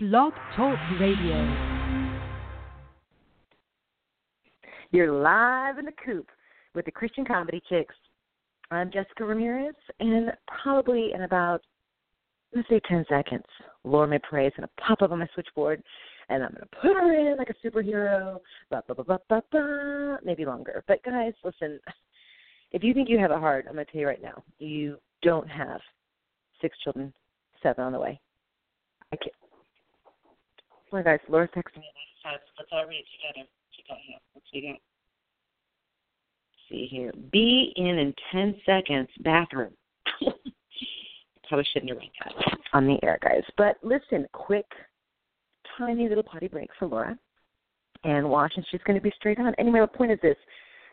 Blog Talk Radio. You're live in the coop with the Christian Comedy Chicks. I'm Jessica Ramirez, and probably in about, let's say, 10 seconds, Laura May Pray is going to pop up on my switchboard, and I'm going to put her in like a superhero, ba ba ba ba ba ba, maybe longer. But guys, listen, if you think you have it hard, I'm going to tell you right now, you don't have six children, seven on the way. I can't. Well, guys, Laura's texting me. Let's all read it together. She here. Let's see here. See here. Be in in 10 seconds. Bathroom. Probably shouldn't have read that on the air, guys. But listen, quick, tiny little potty break for Laura. And watch, and she's going to be straight on. Anyway, the point is this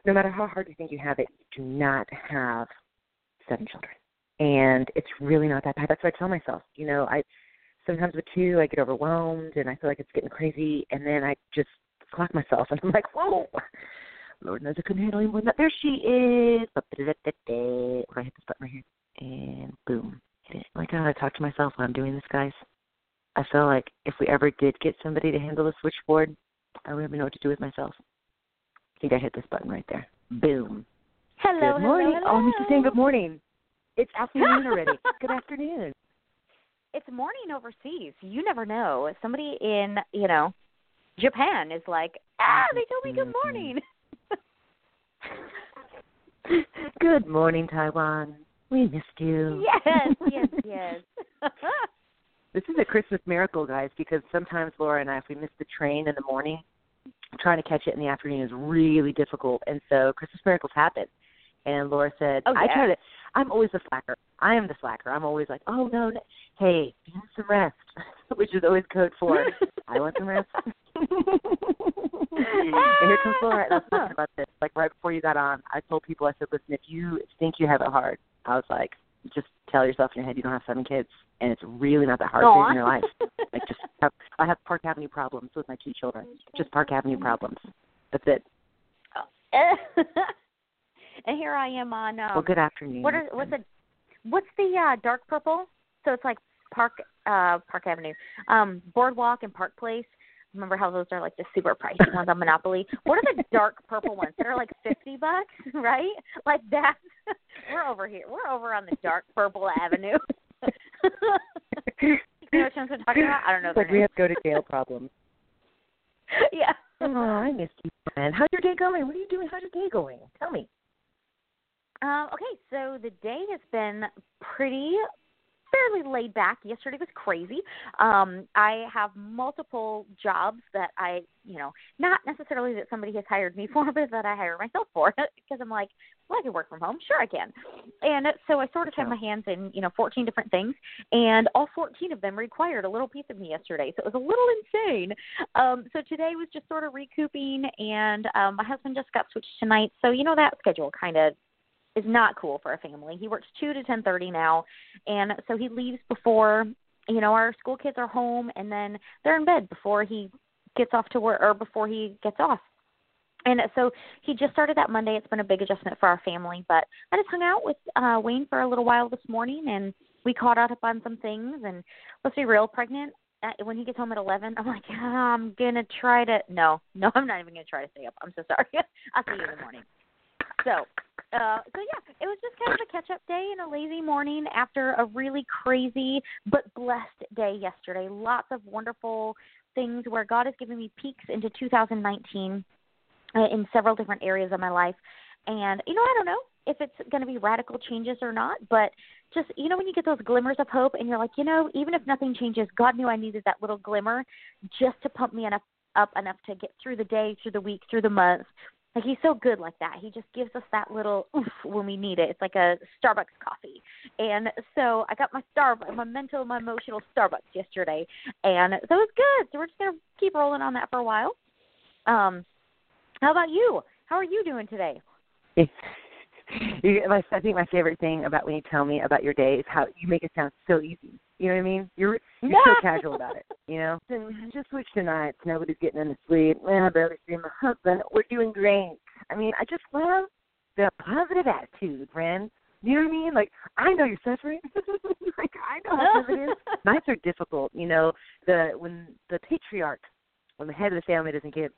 no matter how hard you think you have it, you do not have seven children. And it's really not that bad. That's what I tell myself. You know, I sometimes with two I get overwhelmed and I feel like it's getting crazy and then I just clock myself and I'm like, Whoa Lord knows I couldn't handle any more than that. There she is. Where I hit this button right here. And boom. Hit it. Oh like how I talk to myself when I'm doing this, guys. I feel like if we ever did get somebody to handle the switchboard, I wouldn't even know what to do with myself. I think I hit this button right there. Boom. Hello, good morning. hello, oh, hello. Oh, Mr. saying good morning. It's afternoon already. good afternoon. It's morning overseas. You never know. Somebody in, you know, Japan is like, ah, they told me good Mm-hmm. morning. Good morning, Taiwan. We missed you. yes, yes, yes. This is a Christmas miracle, guys, because sometimes Laura and I, if we miss the train in the morning, trying to catch it in the afternoon is really difficult. And so Christmas miracles happen. And Laura said, Oh, I yeah. try to, I'm always the slacker. I am the slacker. I'm always like, oh, no, no. hey, me some rest, which is always code for, I want some rest. and here comes Laura. And I was talking about this, like right before you got on. I told people, I said, listen, if you think you have it hard, I was like, just tell yourself in your head you don't have seven kids, and it's really not that hard in your life. Like just have, I have Park Avenue problems with my two children. Just Park Avenue problems. That's it. Oh. and here I am on um well, good afternoon. what are what's the what's the uh dark purple? So it's like Park uh Park Avenue. Um Boardwalk and Park Place. Remember how those are like the super pricey ones on Monopoly? What are the dark purple ones They're like fifty bucks, right? Like that. We're over here. We're over on the dark purple avenue. you know what I'm talking about? I don't know. Like we have go to jail problems. yeah. Oh, I missed you, man. How's your day going? What are you doing? How's your day going? Tell me. Um, okay, so the day has been pretty fairly laid back. Yesterday was crazy. Um, I have multiple jobs that I, you know, not necessarily that somebody has hired me for, but that I hire myself for because I'm like, well, I can work from home. Sure, I can. And so I sort of had my hands in, you know, 14 different things, and all 14 of them required a little piece of me yesterday. So it was a little insane. Um, so today was just sort of recouping, and um, my husband just got switched tonight. So, you know, that schedule kind of is not cool for a family. He works two to ten thirty now, and so he leaves before you know our school kids are home, and then they're in bed before he gets off to work or before he gets off. And so he just started that Monday. It's been a big adjustment for our family, but I just hung out with uh Wayne for a little while this morning, and we caught up on some things. And let's be real, pregnant. Uh, when he gets home at eleven, I'm like, ah, I'm gonna try to. No, no, I'm not even gonna try to stay up. I'm so sorry. I'll see you in the morning. So, uh, so yeah, it was just kind of a catch up day and a lazy morning after a really crazy but blessed day yesterday. Lots of wonderful things where God has given me peeks into 2019 uh, in several different areas of my life. And, you know, I don't know if it's going to be radical changes or not, but just, you know, when you get those glimmers of hope and you're like, you know, even if nothing changes, God knew I needed that little glimmer just to pump me enough up enough to get through the day, through the week, through the month. Like he's so good like that. He just gives us that little oof when we need it. It's like a Starbucks coffee. And so I got my star my mental, my emotional Starbucks yesterday. And so it's good. So we're just gonna keep rolling on that for a while. Um how about you? How are you doing today? I think my favorite thing about when you tell me about your day is how you make it sound so easy. You know what I mean? You're you're so casual about it. You know, so just switch tonight. Nobody's getting any sleep. Man, I barely see my husband. We're doing great. I mean, I just love the positive attitude, friend. You know what I mean? Like I know you're suffering. like I know how tough it is. Nights are difficult. You know the when the patriarch, when the head of the family doesn't get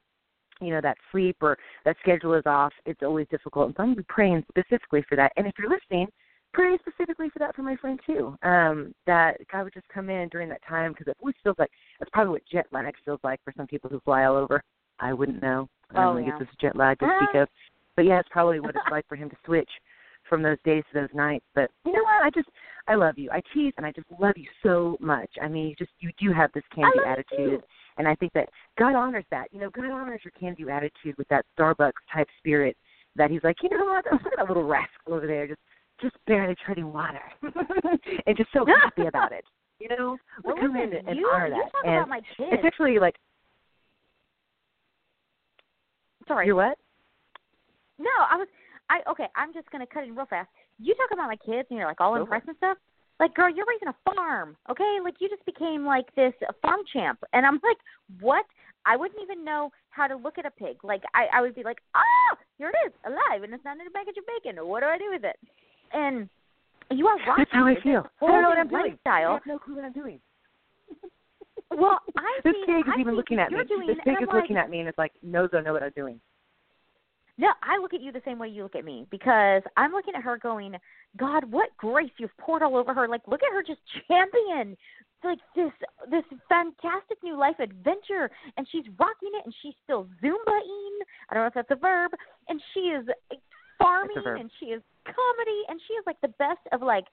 you know that sleep or that schedule is off, it's always difficult. And so I'm gonna be praying specifically for that. And if you're listening, pray specifically for that for my friend too. Um, that God would just come in during that time because it always feels like that's probably what jet lag feels like for some people who fly all over. I wouldn't know. I don't Oh, really yeah. get this jet lag to speak of, but yeah, it's probably what it's like for him to switch from those days to those nights. But you know what? I just I love you. I tease and I just love you so much. I mean, you just you do have this can do you attitude. And I think that God honors that. You know, God honors your can do attitude with that Starbucks type spirit that he's like, you know what, look at that little rascal over there, just just barely treading water, and just so happy about it. You know, we Well, come in and you, honor you that. talk and about my kids. it's actually like, Sorry. you're what? No, I was I okay, I'm just gonna cut in real fast. You talk about my kids and you're like all for impressed and stuff. Like, girl, you're raising a farm, okay? Like you just became like this farm champ and I'm like, What? I wouldn't even know how to look at a pig. Like I, I would be like, Ah, here it is, alive and it's not in a package of bacon. What do I do with it? And you are rocking That's how I feel. I don't know what I'm doing. I have no clue what I'm doing. Well, I This see, pig is I even looking at me. Doing, This pig is like, looking at me and it's like knows I know what I'm doing. No, I look at you the same way you look at me because I'm looking at her going, God, what grace you've poured all over her. Like, look at her just champion like this this fantastic new life adventure and she's rocking it and she's still zumbaing. I don't know if that's a verb. And she is farming and she is comedy and she is like the best of like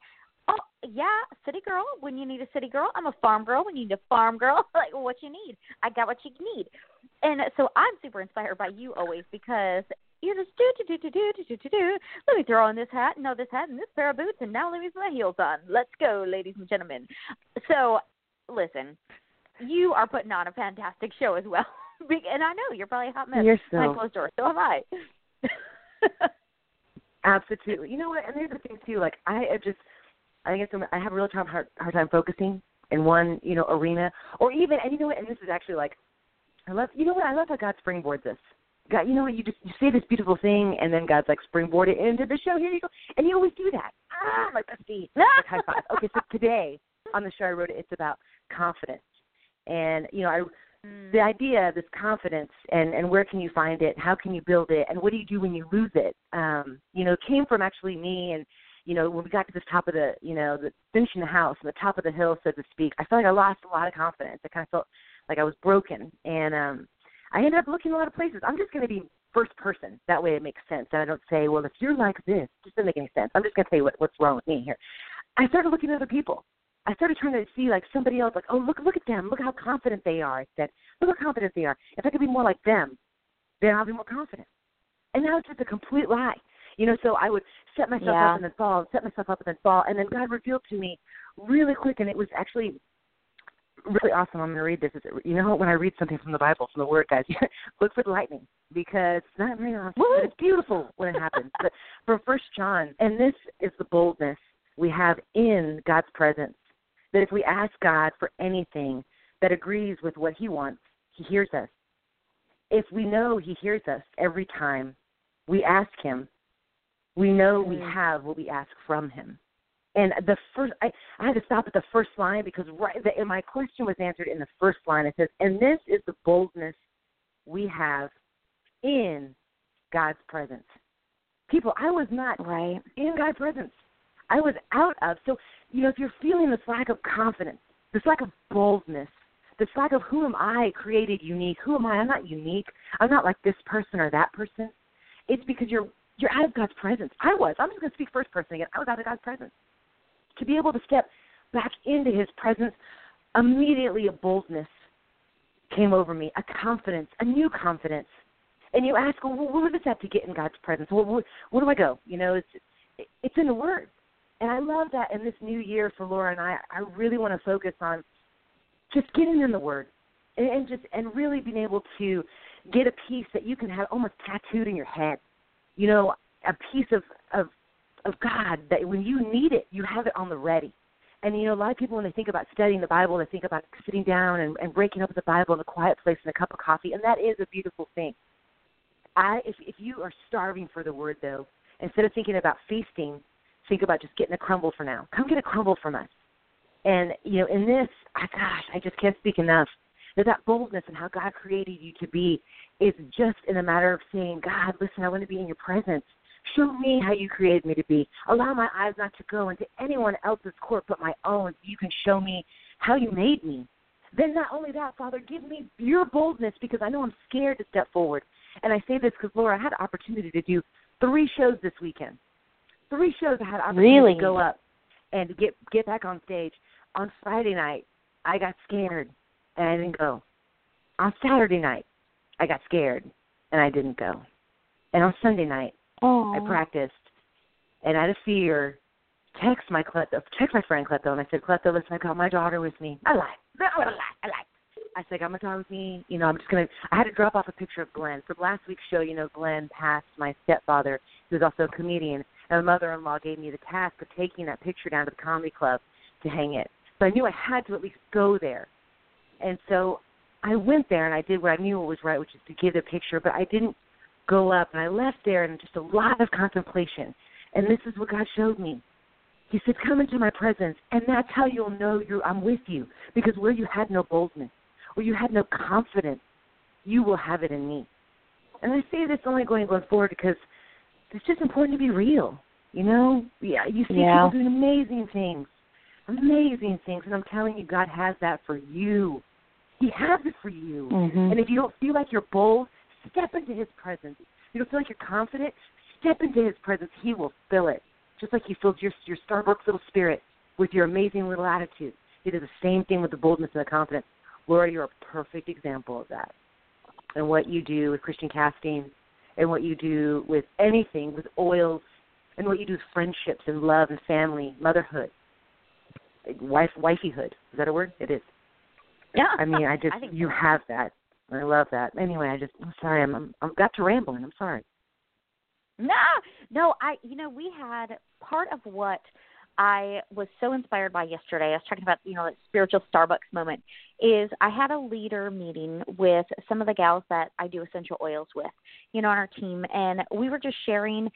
Oh yeah, city girl. When you need a city girl, I'm a farm girl. When you need a farm girl, like what you need, I got what you need. And so I'm super inspired by you always because you're just do do do do do do do do. Let me throw on this hat, no this hat, and this pair of boots, and now let me put my heels on. Let's go, ladies and gentlemen. So, listen, you are putting on a fantastic show as well, and I know you're probably a hot mess You're behind closed doors. So am I. absolutely. You know what? And there's the thing too. Like I have just, I guess I'm, I have a real time hard, hard time focusing in one you know arena or even and you know what? And this is actually like, I love you know what? I love how God springboards us. God, you know what? You just you say this beautiful thing, and then God's like springboard it into the show. Here you go, and you always do that. Ah, like that's the like high five. Okay, so today on the show I wrote it. It's about confidence, and you know I the idea of this confidence and and where can you find it? How can you build it? And what do you do when you lose it? Um you know came from actually me and you know when we got to this top of the you know the finishing the house and the top of the hill so to speak i felt like i lost a lot of confidence. I kind of felt like i was broken. And um i ended up looking a lot of places. I'm just going to be first person. That way it makes sense. And i don't say well if you're like this it just doesn't make any sense. I'm just going to you what what's wrong with me here. I started looking at other people I started trying to see like somebody else, like, oh look, look at them, look how confident they are. I said, look how confident they are. If I could be more like them, then I'll be more confident. And now it's just a complete lie. You know, so I would set myself Yeah. up and then fall, set myself up and then fall, and then God revealed to me really quick, and it was actually really awesome. I'm going to read this. It's- You know, when I read something from the Bible, from the Word, guys, look for the lightning because it's not very often, Woo! but it's beautiful when it happens. but from First John, and this is the boldness we have in God's presence that if we ask God for anything that agrees with what He wants, He hears us. If we know He hears us every time we ask Him, we know we Mm. have what we ask from Him. And the first, I, I had to stop at the first line because right, the, and my question was answered in the first line. It says, "And this is the boldness we have in God's presence." People, I was not right. in God's presence. I was out of. So, you know, if you're feeling this lack of confidence, this lack of boldness, this lack of who am I created unique? Who am I? I'm not unique. I'm not like this person or that person. It's because you're you're out of God's presence. I was. I'm just going to speak first person again. I was out of God's presence. To be able to step back into His presence, immediately a boldness came over me, a confidence, a new confidence. And you ask, well, what does that to get in God's presence? Where, where do I go? You know, it's it's in the Word. And I love that in this new year for Laura and I, I really want to focus on just getting in the Word and, and just and really being able to get a piece that you can have almost tattooed in your head. You know, a piece of of of God that when you need it, you have it on the ready. And you know, a lot of people when they think about studying the Bible, they think about sitting down and, and breaking up the Bible in a quiet place and a cup of coffee, and that is a beautiful thing. I if if you are starving for the Word though, instead of thinking about feasting, think about just getting a crumble for now. Come get a crumble from us. And you know, in this, I, gosh, I just can't speak enough. That that boldness and how God created you to be is just in a matter of saying, God, listen, I want to be in your presence. Show me how you created me to be. Allow my eyes not to go into anyone else's court but my own. So you can show me how you made me. Then not only that, Father, give me your boldness because I know I'm scared to step forward. And I say this because Laura, I had opportunity to do three shows this weekend. Three shows I had opportunity really? to go up and get get back on stage on Friday night, I got scared and I didn't go. On Saturday night, I got scared and I didn't go. And on Sunday night, Aww. I practiced and out of fear, text my Cleto, text my friend Cleto, and I said, Cleto, listen, I got my daughter with me. I lied. I lied. I lied. I said, I got my daughter with me. You know, I'm just gonna. I had to drop off a picture of Glenn for last week's show. You know, Glenn passed my stepfather, who's also a comedian, my mother-in-law gave me the task of taking that picture down to the comedy club to hang it. So I knew I had to at least go there. And so I went there and I did what I knew was right, which is to give the picture, but I didn't go up and I left there and just a lot of contemplation. And this is what God showed me. He said, Come into my presence and that's how you'll know you're, I'm with you. Because where you had no boldness, where you had no confidence, you will have it in me. And I say this only going forward because it's just important to be real. You know? Yeah, you see yeah. people doing amazing things amazing things. And I'm telling you, God has that for you. He has it for you. Mm-hmm. And if you don't feel like you're bold, step into His presence. If you don't feel like you're confident, step into His presence. He will fill it, just like He filled your your Starbucks little spirit with your amazing little attitude. He does the same thing with the boldness and the confidence. Laura, you're a perfect example of that. And what you do with Christian casting, and what you do with anything, with oils, and what you do with friendships and love and family, motherhood wife wifeyhood. Is that a word? It is. Yeah. I mean, I just I you so. have that. I love that. Anyway, I just I'm sorry. I'm I'm I've got to rambling. I'm sorry. No, no. I you know we had part of what I was so inspired by yesterday. I was talking about you know that spiritual Starbucks moment. Is I had a leader meeting with some of the gals that I do essential oils with, you know, on our team, and we were just sharing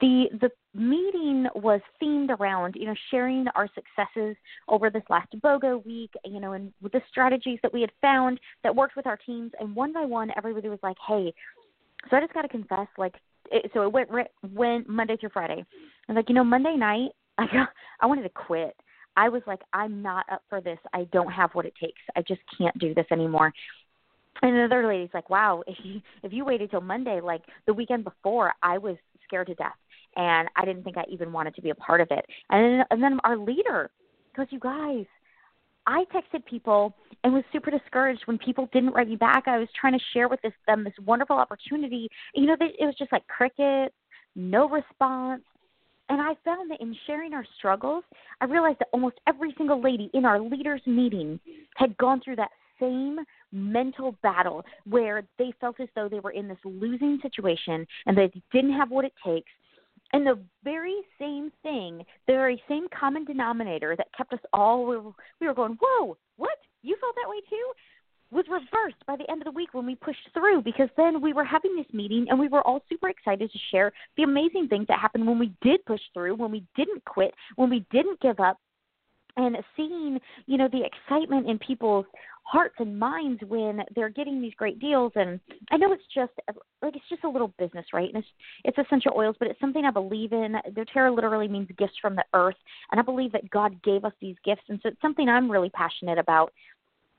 the the meeting was themed around you know sharing our successes over this last BOGO week you know and with the strategies that we had found that worked with our teams and one by one everybody was like hey so i just got to confess like it, so it went went monday through friday i was like you know monday night i got i wanted to quit i was like i'm not up for this i don't have what it takes i just can't do this anymore and another lady's like, "Wow, if you if you waited till Monday, like the weekend before, I was scared to death and I didn't think I even wanted to be a part of it. And then, and then our leader goes, "You guys, I texted people and was super discouraged when people didn't write me back. I was trying to share with this, them this wonderful opportunity. You know, it was just like crickets, no response. And I found that in sharing our struggles, I realized that almost every single lady in our leaders meeting had gone through that same mental battle where they felt as though they were in this losing situation and they didn't have what it takes and the very same thing, the very same common denominator that kept us all, we were going, whoa, what? You felt that way too? Was reversed by the end of the week when we pushed through because then we were having this meeting and we were all super excited to share the amazing things that happened when we did push through, when we didn't quit, when we didn't give up, and seeing you know the excitement in people's hearts and minds when they're getting these great deals. And i know it's just like it's just a little business right? And it's it's essential oils but it's something i believe in. Doterra literally means gifts from the earth. And i believe that god gave us these gifts. And so it's something i'm really passionate about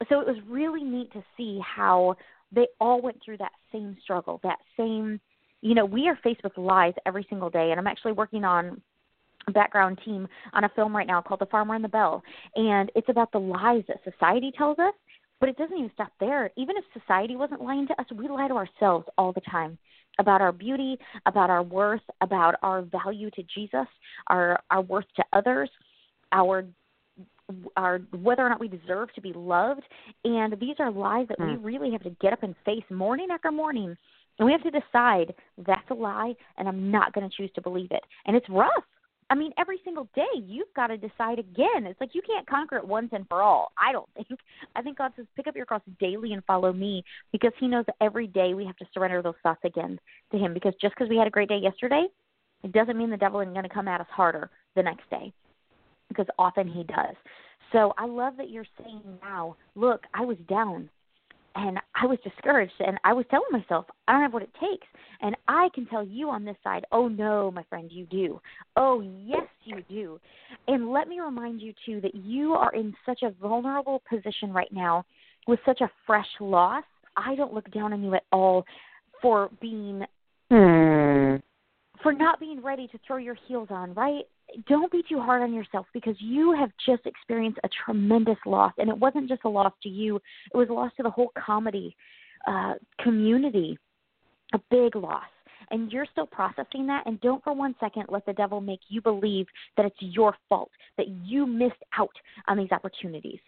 so it was really neat to see how they all went through that same struggle that same you know we are faced with lies every single day and i'm actually working on a background team on a film right now called The Farmer and the Belle. And it's about the lies that society tells us, but it doesn't even stop there. Even if society wasn't lying to us, we lie to ourselves all the time about our beauty, about our worth, about our value to Jesus, our our worth to others, our our whether or not we deserve to be loved. And these are lies that mm. we hmm. really have to get up and face morning after morning. And we have to decide that's a lie and I'm not going to choose to believe it. And it's rough I mean, every single day you've got to decide again. It's like you can't conquer it once and for all. I don't think. I think God says, pick up your cross daily and follow me because He knows that every day we have to surrender those thoughts again to Him. Because just because we had a great day yesterday, it doesn't mean the devil isn't going to come at us harder the next day because often he does. So I love that you're saying now, look, I was down and I was discouraged and I was telling myself, I don't have what it takes. And I can tell you on this side, oh no, my friend, you do. Oh yes, you do. And let me remind you too that you are in such a vulnerable position right now with such a fresh loss. I don't look down on you at all for being Hmm. for not being ready to throw your heels on, right? Don't be too hard on yourself because you have just experienced a tremendous loss, and it wasn't just a loss to you; it was a loss to the whole comedy uh, community, a big loss. And you're still processing that. And don't for one second let the devil make you believe that it's your fault that you missed out on these opportunities.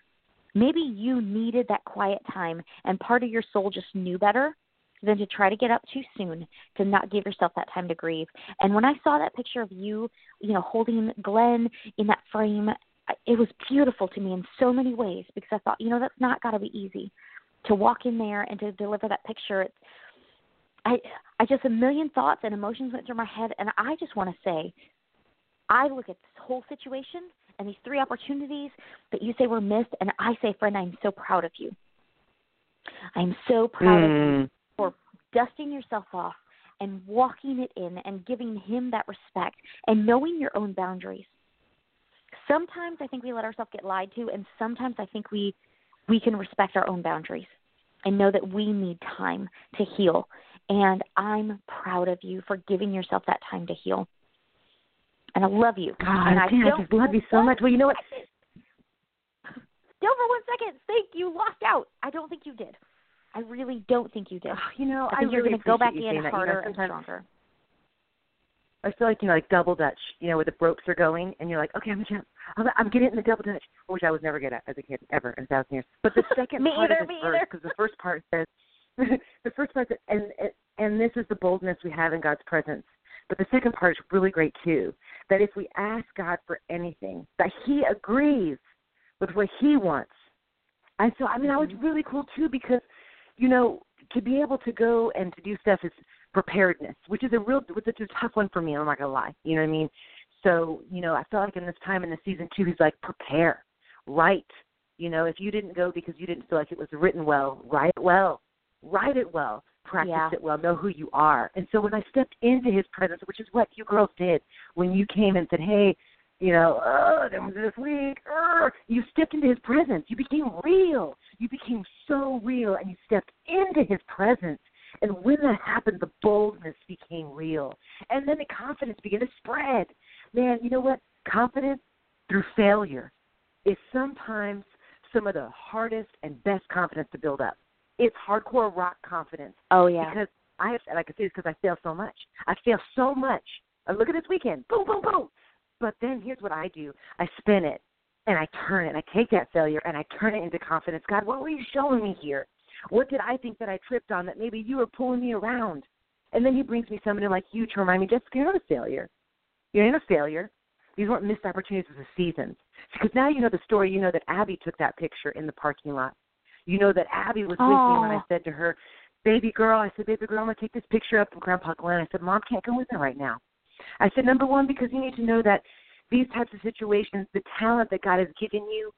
Maybe you needed that quiet time, and part of your soul just knew better than to try to get up too soon to not give yourself that time to grieve. And when I saw that picture of you, you know, holding Glenn in that frame, it was beautiful to me in so many ways because I thought, you know, that's not got to be easy to walk in there and to deliver that picture. It's, I I just a million thoughts and emotions went through my head, and I just want to say, I look at this whole situation and these three opportunities that you say were missed, and I say, friend, I'm so proud of you. I'm so proud of you Hmm. Dusting yourself off and walking it in and giving him that respect and knowing your own boundaries. Sometimes I think we let ourselves get lied to and sometimes I think we we can respect our own boundaries and know that we need time to heal. And I'm proud of you for giving yourself that time to heal. And I love you. God, and I I just love you so much. Well, you know what? Don't for one second think you lost out. I don't think you did. I really don't think you did. Oh, you know, I think I you're really going to go back in that. You know, harder and stronger. I feel like you know, like double dutch. You know, where the ropes are going, and you're like, okay, I'm a champ. I'm, I'm getting it in the double dutch, which I was never good at as a kid, ever in a thousand years. But the second Me part either, of this verse, because the first part says, the first part, says, and and- and this is the boldness we have in God's presence. But the second part is really great too. That if we ask God for anything, that He agrees with what He wants. And so, I mean, that was Mm-hmm. really cool too because, you know, to be able to go and to do stuff is preparedness, which is a real, which is a tough one for me. I'm not gonna lie. You know what I mean? So, you know, I felt like in this time in the season two, he's like, prepare, write. You know, if you didn't go because you didn't feel like it was written well, write it well, write it well, practice Yeah. it well, know who you are. And so when I stepped into his presence, which is what you girls did when you came and said, hey, you know, oh, there was this week. Uh, you stepped into his presence. You became real. You became so real, and you stepped into his presence. And when that happened, the boldness became real. And then the confidence began to spread. Man, you know what? Confidence through failure is sometimes some of the hardest and best confidence to build up. It's hardcore rock confidence Oh yeah. because I have, and I can say this because I fail so much. I fail so much. Uh, look at this weekend, boom, boom, boom. But then here's what I do: I spin it and I turn it. And I take that failure and I turn it into confidence. God, what were you showing me here? What did I think that I tripped on that maybe you were pulling me around? And then He brings me somebody like you to remind me, Jessica, you're not a failure. You're not a failure. These weren't missed opportunities. It was season. Because now you know the story. You know that Abby took that picture in the parking lot. You know that Abby was with me when I said to her, baby girl, I said, baby girl, I'm going to take this picture up of Grandpa Glenn. I said, Mom can't go with her right now. I said, number one, because you need to know that these types of situations, the talent that God has given you,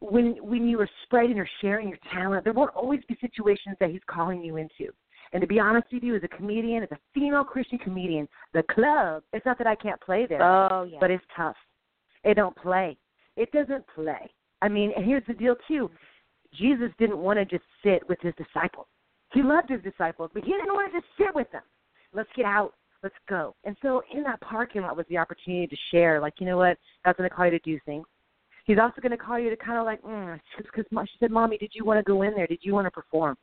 when when you are spreading or sharing your talent, there won't always be situations that He's calling you into. And to be honest with you, as a comedian, as a female Christian comedian, the club, it's not that I can't play there, Oh yeah. but it's tough. It don't play. It doesn't play. I mean, and here's the deal too. Jesus didn't want to just sit with his disciples. He loved his disciples, but he didn't want to just sit with them. Let's get out. Let's go. And so in that parking lot was the opportunity to share, like, you know what? God's going to call you to do things. He's also going to call you to kind of like, mm, because she said, Mommy, did you want to go in there? Did you want to perform?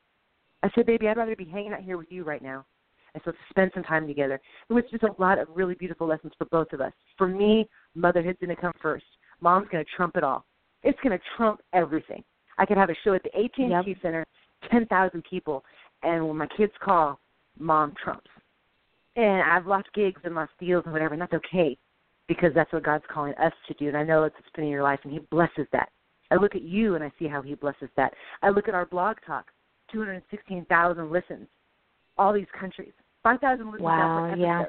I said, Baby, I'd rather be hanging out here with you right now. And so to spend some time together. It was just a lot of really beautiful lessons for both of us. For me, motherhood's going to come first. Mom's going to trump it all. It's going to trump everything. I could have a show at the AT&T Yep. Center, 10,000 people, and when my kids call, Mom trumps. And I've lost gigs and lost deals and whatever, and that's okay because that's what God's calling us to do. And I know it's a spin in your life, and He blesses that. I look at you and I see how He blesses that. I look at our blog talk, 216,000 listens, all these countries, 5,000 listens Wow, yeah.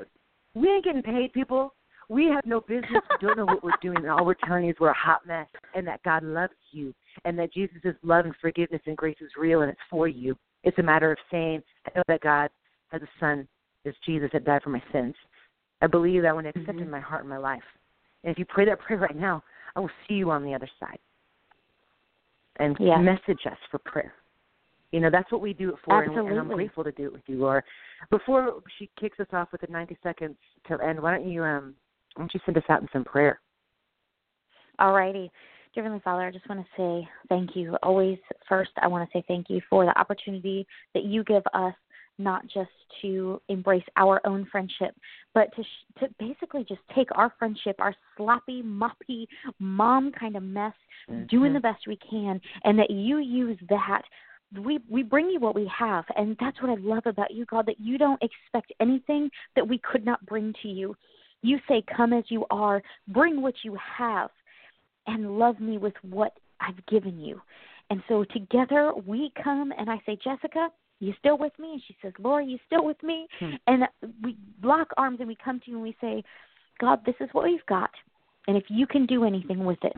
We ain't getting paid, people. We have no business. We don't know what we're doing. And all we're telling you is we're a hot mess and that God loves you and that Jesus' love and forgiveness and grace is real and it's for you. It's a matter of saying, I know that God has a son, is Jesus that died for my sins. I believe that when I accept mm-hmm. in my heart and my life. And if you pray that prayer right now, I will see you on the other side. And yeah. message us for prayer. You know, that's what we do it for, Absolutely. and, and I'm grateful to do it with you, Laura. Before she kicks us off with the 90 seconds to end, why don't you um, why don't you send us out in some prayer? All righty. Dear Heavenly Father, I just want to say thank you. Always, first, I want to say thank you for the opportunity that you give us not just to embrace our own friendship, but to sh- to basically just take our friendship, our sloppy, moppy, mom kind of mess, mm-hmm. doing the best we can, and that you use that. We we bring you what we have and that's what i love about you god that you don't expect anything that we could not bring to you. You say come as you are bring what you have and love me with what i've given you. And so together we come and i say jessica you still with me and she says laura you still with me hmm. and we lock arms and we come to you and we say god this is what we've got and if you can do anything with it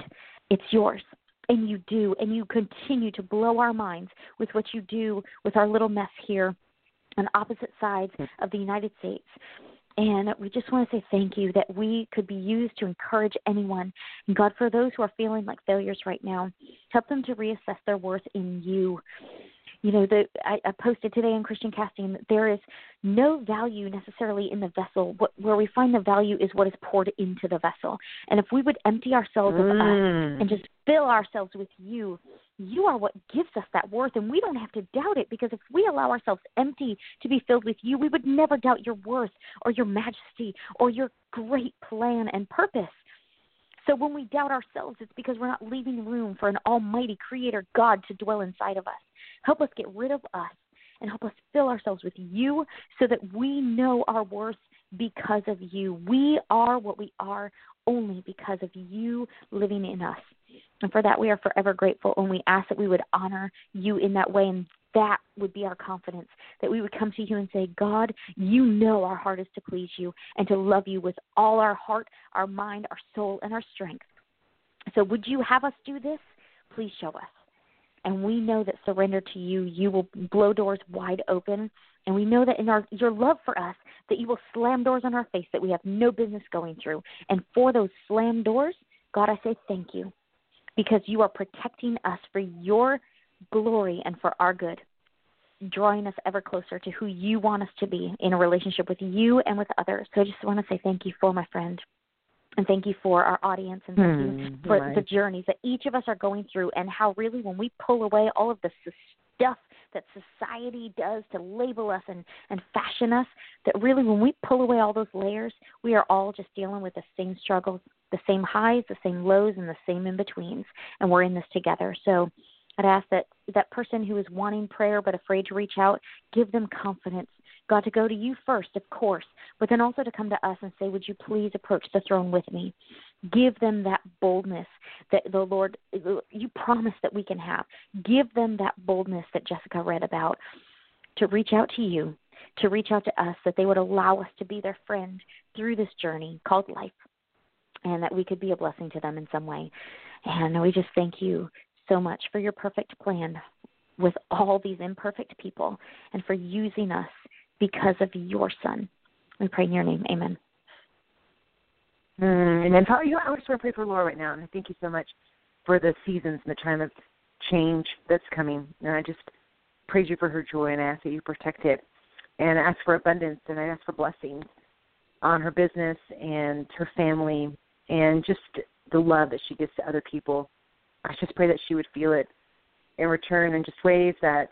it's yours and you do, and you continue to blow our minds with what you do with our little mess here on opposite sides hmm. of the United States. And we just want to say thank you that we could be used to encourage anyone. And God, for those who are feeling like failures right now, help them to reassess their worth in you you know the I, I posted today in christian casting that there is no value necessarily in the vessel what, where we find the value is what is poured into the vessel and if we would empty ourselves of us mm. and just fill ourselves with you you are what gives us that worth and we don't have to doubt it because if we allow ourselves empty to be filled with you we would never doubt your worth or your majesty or your great plan and purpose so when we doubt ourselves, it's because we're not leaving room for an almighty creator God to dwell inside of us. Help us get rid of us and help us fill ourselves with you so that we know our worth because of you. We are what we are only because of you living in us. And for that, we are forever grateful. And we ask that we would honor you in that way. And that would be our confidence that we would come to you and say, God, you know our heart is to please you and to love you with all our heart, our mind, our soul, and our strength. So, would you have us do this? Please show us. And we know that surrender to you, you will blow doors wide open. And we know that in our your love for us, that you will slam doors on our face that we have no business going through. And for those slam doors, God, I say thank you because you are protecting us for your glory and for our good, drawing us ever closer to who you want us to be in a relationship with you and with others. So I just want to say thank you for my friend. And thank you for our audience and thank hmm, you for right. the journeys that each of us are going through and how really when we pull away all of the stuff that society does to label us and, and fashion us, that really when we pull away all those layers, we are all just dealing with the same struggles, the same highs, the same lows, and the same in betweens. And we're in this together. So I'd ask that that person who is wanting prayer but afraid to reach out, give them confidence. God, to go to you first, of course, but then also to come to us and say, Would you please approach the throne with me? Give them that boldness that the Lord, you promise that we can have. Give them that boldness that Jessica read about to reach out to you, to reach out to us, that they would allow us to be their friend through this journey called life, and that we could be a blessing to them in some way. And we just thank you so much for your perfect plan with all these imperfect people and for using us because of your Son. We pray in your name. Amen. Mm, and then, you know, I just want to pray for Laura right now, and I thank you so much for the seasons and the time of change that's coming. And I just praise you for her joy, and I ask that you protect it, and ask for abundance, and I ask for blessings on her business and her family, and just the love that she gives to other people. I just pray that she would feel it in return in just ways that,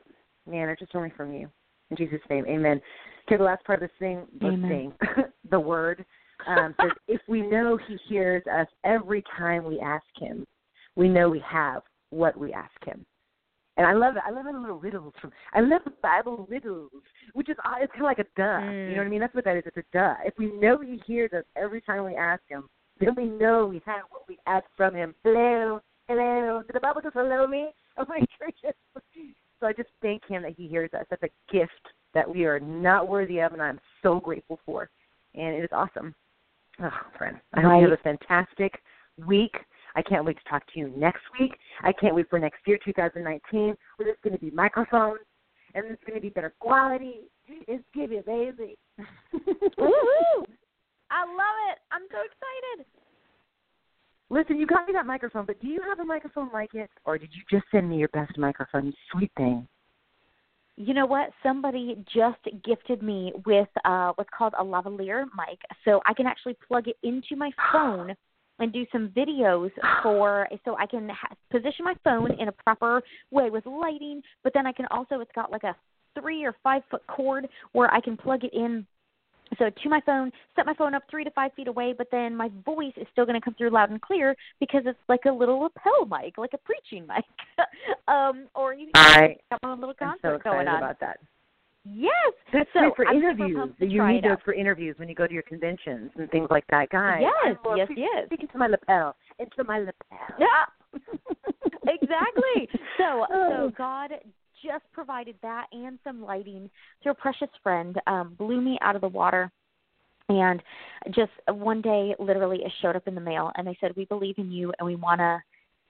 man, are just only from you. In Jesus' name, amen. To the last part of this thing, let's sing the word. Um, says, if we know he hears us every time we ask him, we know we have what we ask him. And I love it. I love the little riddles from. I love the Bible riddles, which is uh, it's kind of like a duh. Mm. You know what I mean? That's what that is. It's a duh. If we know He hears us every time we ask Him, then we know we have what we ask from Him. Hello, hello. Did the Bible just hello me? Oh my gracious. So I just thank him that he hears us. That's a gift that we are not worthy of, and I'm so grateful for. And it is awesome. Oh, friend, I hope you have a fantastic week. I can't wait to talk to you next week. I can't wait for next year, 2019, where there's going to be microphones and there's going to be better quality. It's give you baby. Woohoo! I love it. I'm so excited. Listen, you got me that microphone, but do you have a microphone like it, or did you just send me your best microphone? You sweet thing. You know what? Somebody just gifted me with uh what's called a lavalier mic, so I can actually plug it into my phone and do some videos for so I can ha- position my phone in a proper way with lighting, but then I can also it's got like a 3 or 5 foot cord where I can plug it in so to my phone, set my phone up three to five feet away, but then my voice is still going to come through loud and clear because it's like a little lapel mic, like a preaching mic. um, or you can I have a little I'm so excited going on. about that. Yes, That's so great for I'm interviews. You need those out. for interviews when you go to your conventions and things like that. Guys, Yes, yes, yes. Speaking to my lapel, into my lapel. Yeah, exactly. So, Oh. so God just provided that and some lighting through a precious friend, um, blew me out of the water. And just one day, literally, it showed up in the mail, and they said, "We believe in you, and we want to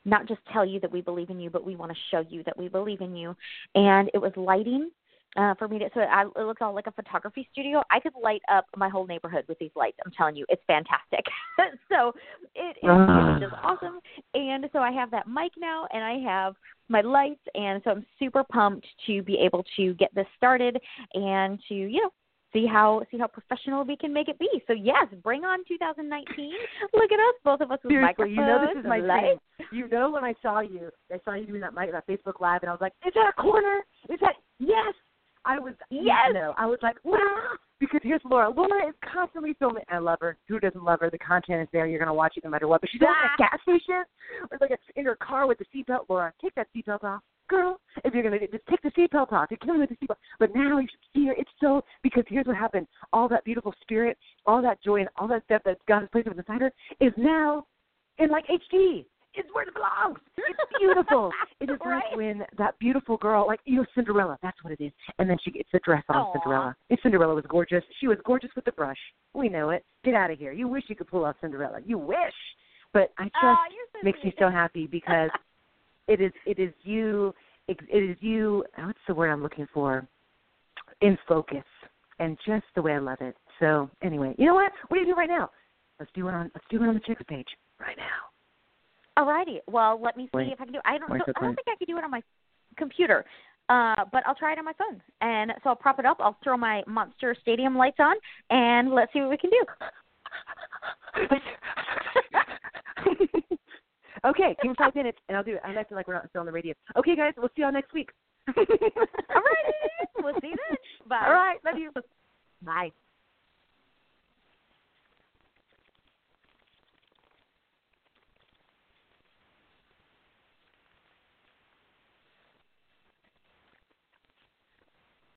not just tell you that we believe in you, but we want to show you that we believe in you." And it was lighting uh, for me to. So I, it looks all like a photography studio. I could light up my whole neighborhood with these lights. I'm telling you, it's fantastic. so it, it, Ah. it's just awesome. And so I have that mic now, and I have my lights, and so I'm super pumped to be able to get this started and to you know see how see how professional we can make it be. So yes, bring on 2019. Look at us, both of us with Seriously, microphones you know this is my and thing. You know when I saw you, I saw you doing that mic, that Facebook Live, and I was like, "Is that a corner? Is that yes?" I was Yes! No, I was like, "Wow!" Because here's Laura. Laura is constantly filming. I love her. Who doesn't love her? The content is there. You're gonna watch it no matter what. But she's always at a gas station or like a, in her car with the seatbelt. Laura, take that seatbelt off, girl. If you're gonna just take the seatbelt off, you're killing with the seatbelt. But now you should see her. It's so because here's what happened. All that beautiful spirit, all that joy, and all that stuff that God has placed inside her is now in like HD. It's where it belongs. It's beautiful. it is Right. like when that beautiful girl, like you know, Cinderella. That's what it is. And then she gets the dress on Aw. Cinderella. And Cinderella was gorgeous. She was gorgeous with the brush. We know it. Get out of here. You wish you could pull off Cinderella. You wish. But I just you're so makes me so happy because it is it is you it is you uh, what's the word I'm looking for in focus and just the way I love it. So anyway, you know what? What do you do right now? Let's do it on let's do it on the chicks page right now. Alrighty. Well, let me see Wait. if I can do. It. I don't. So, I don't think I can do it on my computer, uh, but I'll try it on my phone. And so I'll prop it up. I'll throw my Monster Stadium lights on, and let's see what we can do. okay, give me five minutes, and I'll do it. I'm acting like we're not still on the radio. Okay, guys, we'll see y'all next week. All right, we'll see you then. Bye. All right, love you. Bye.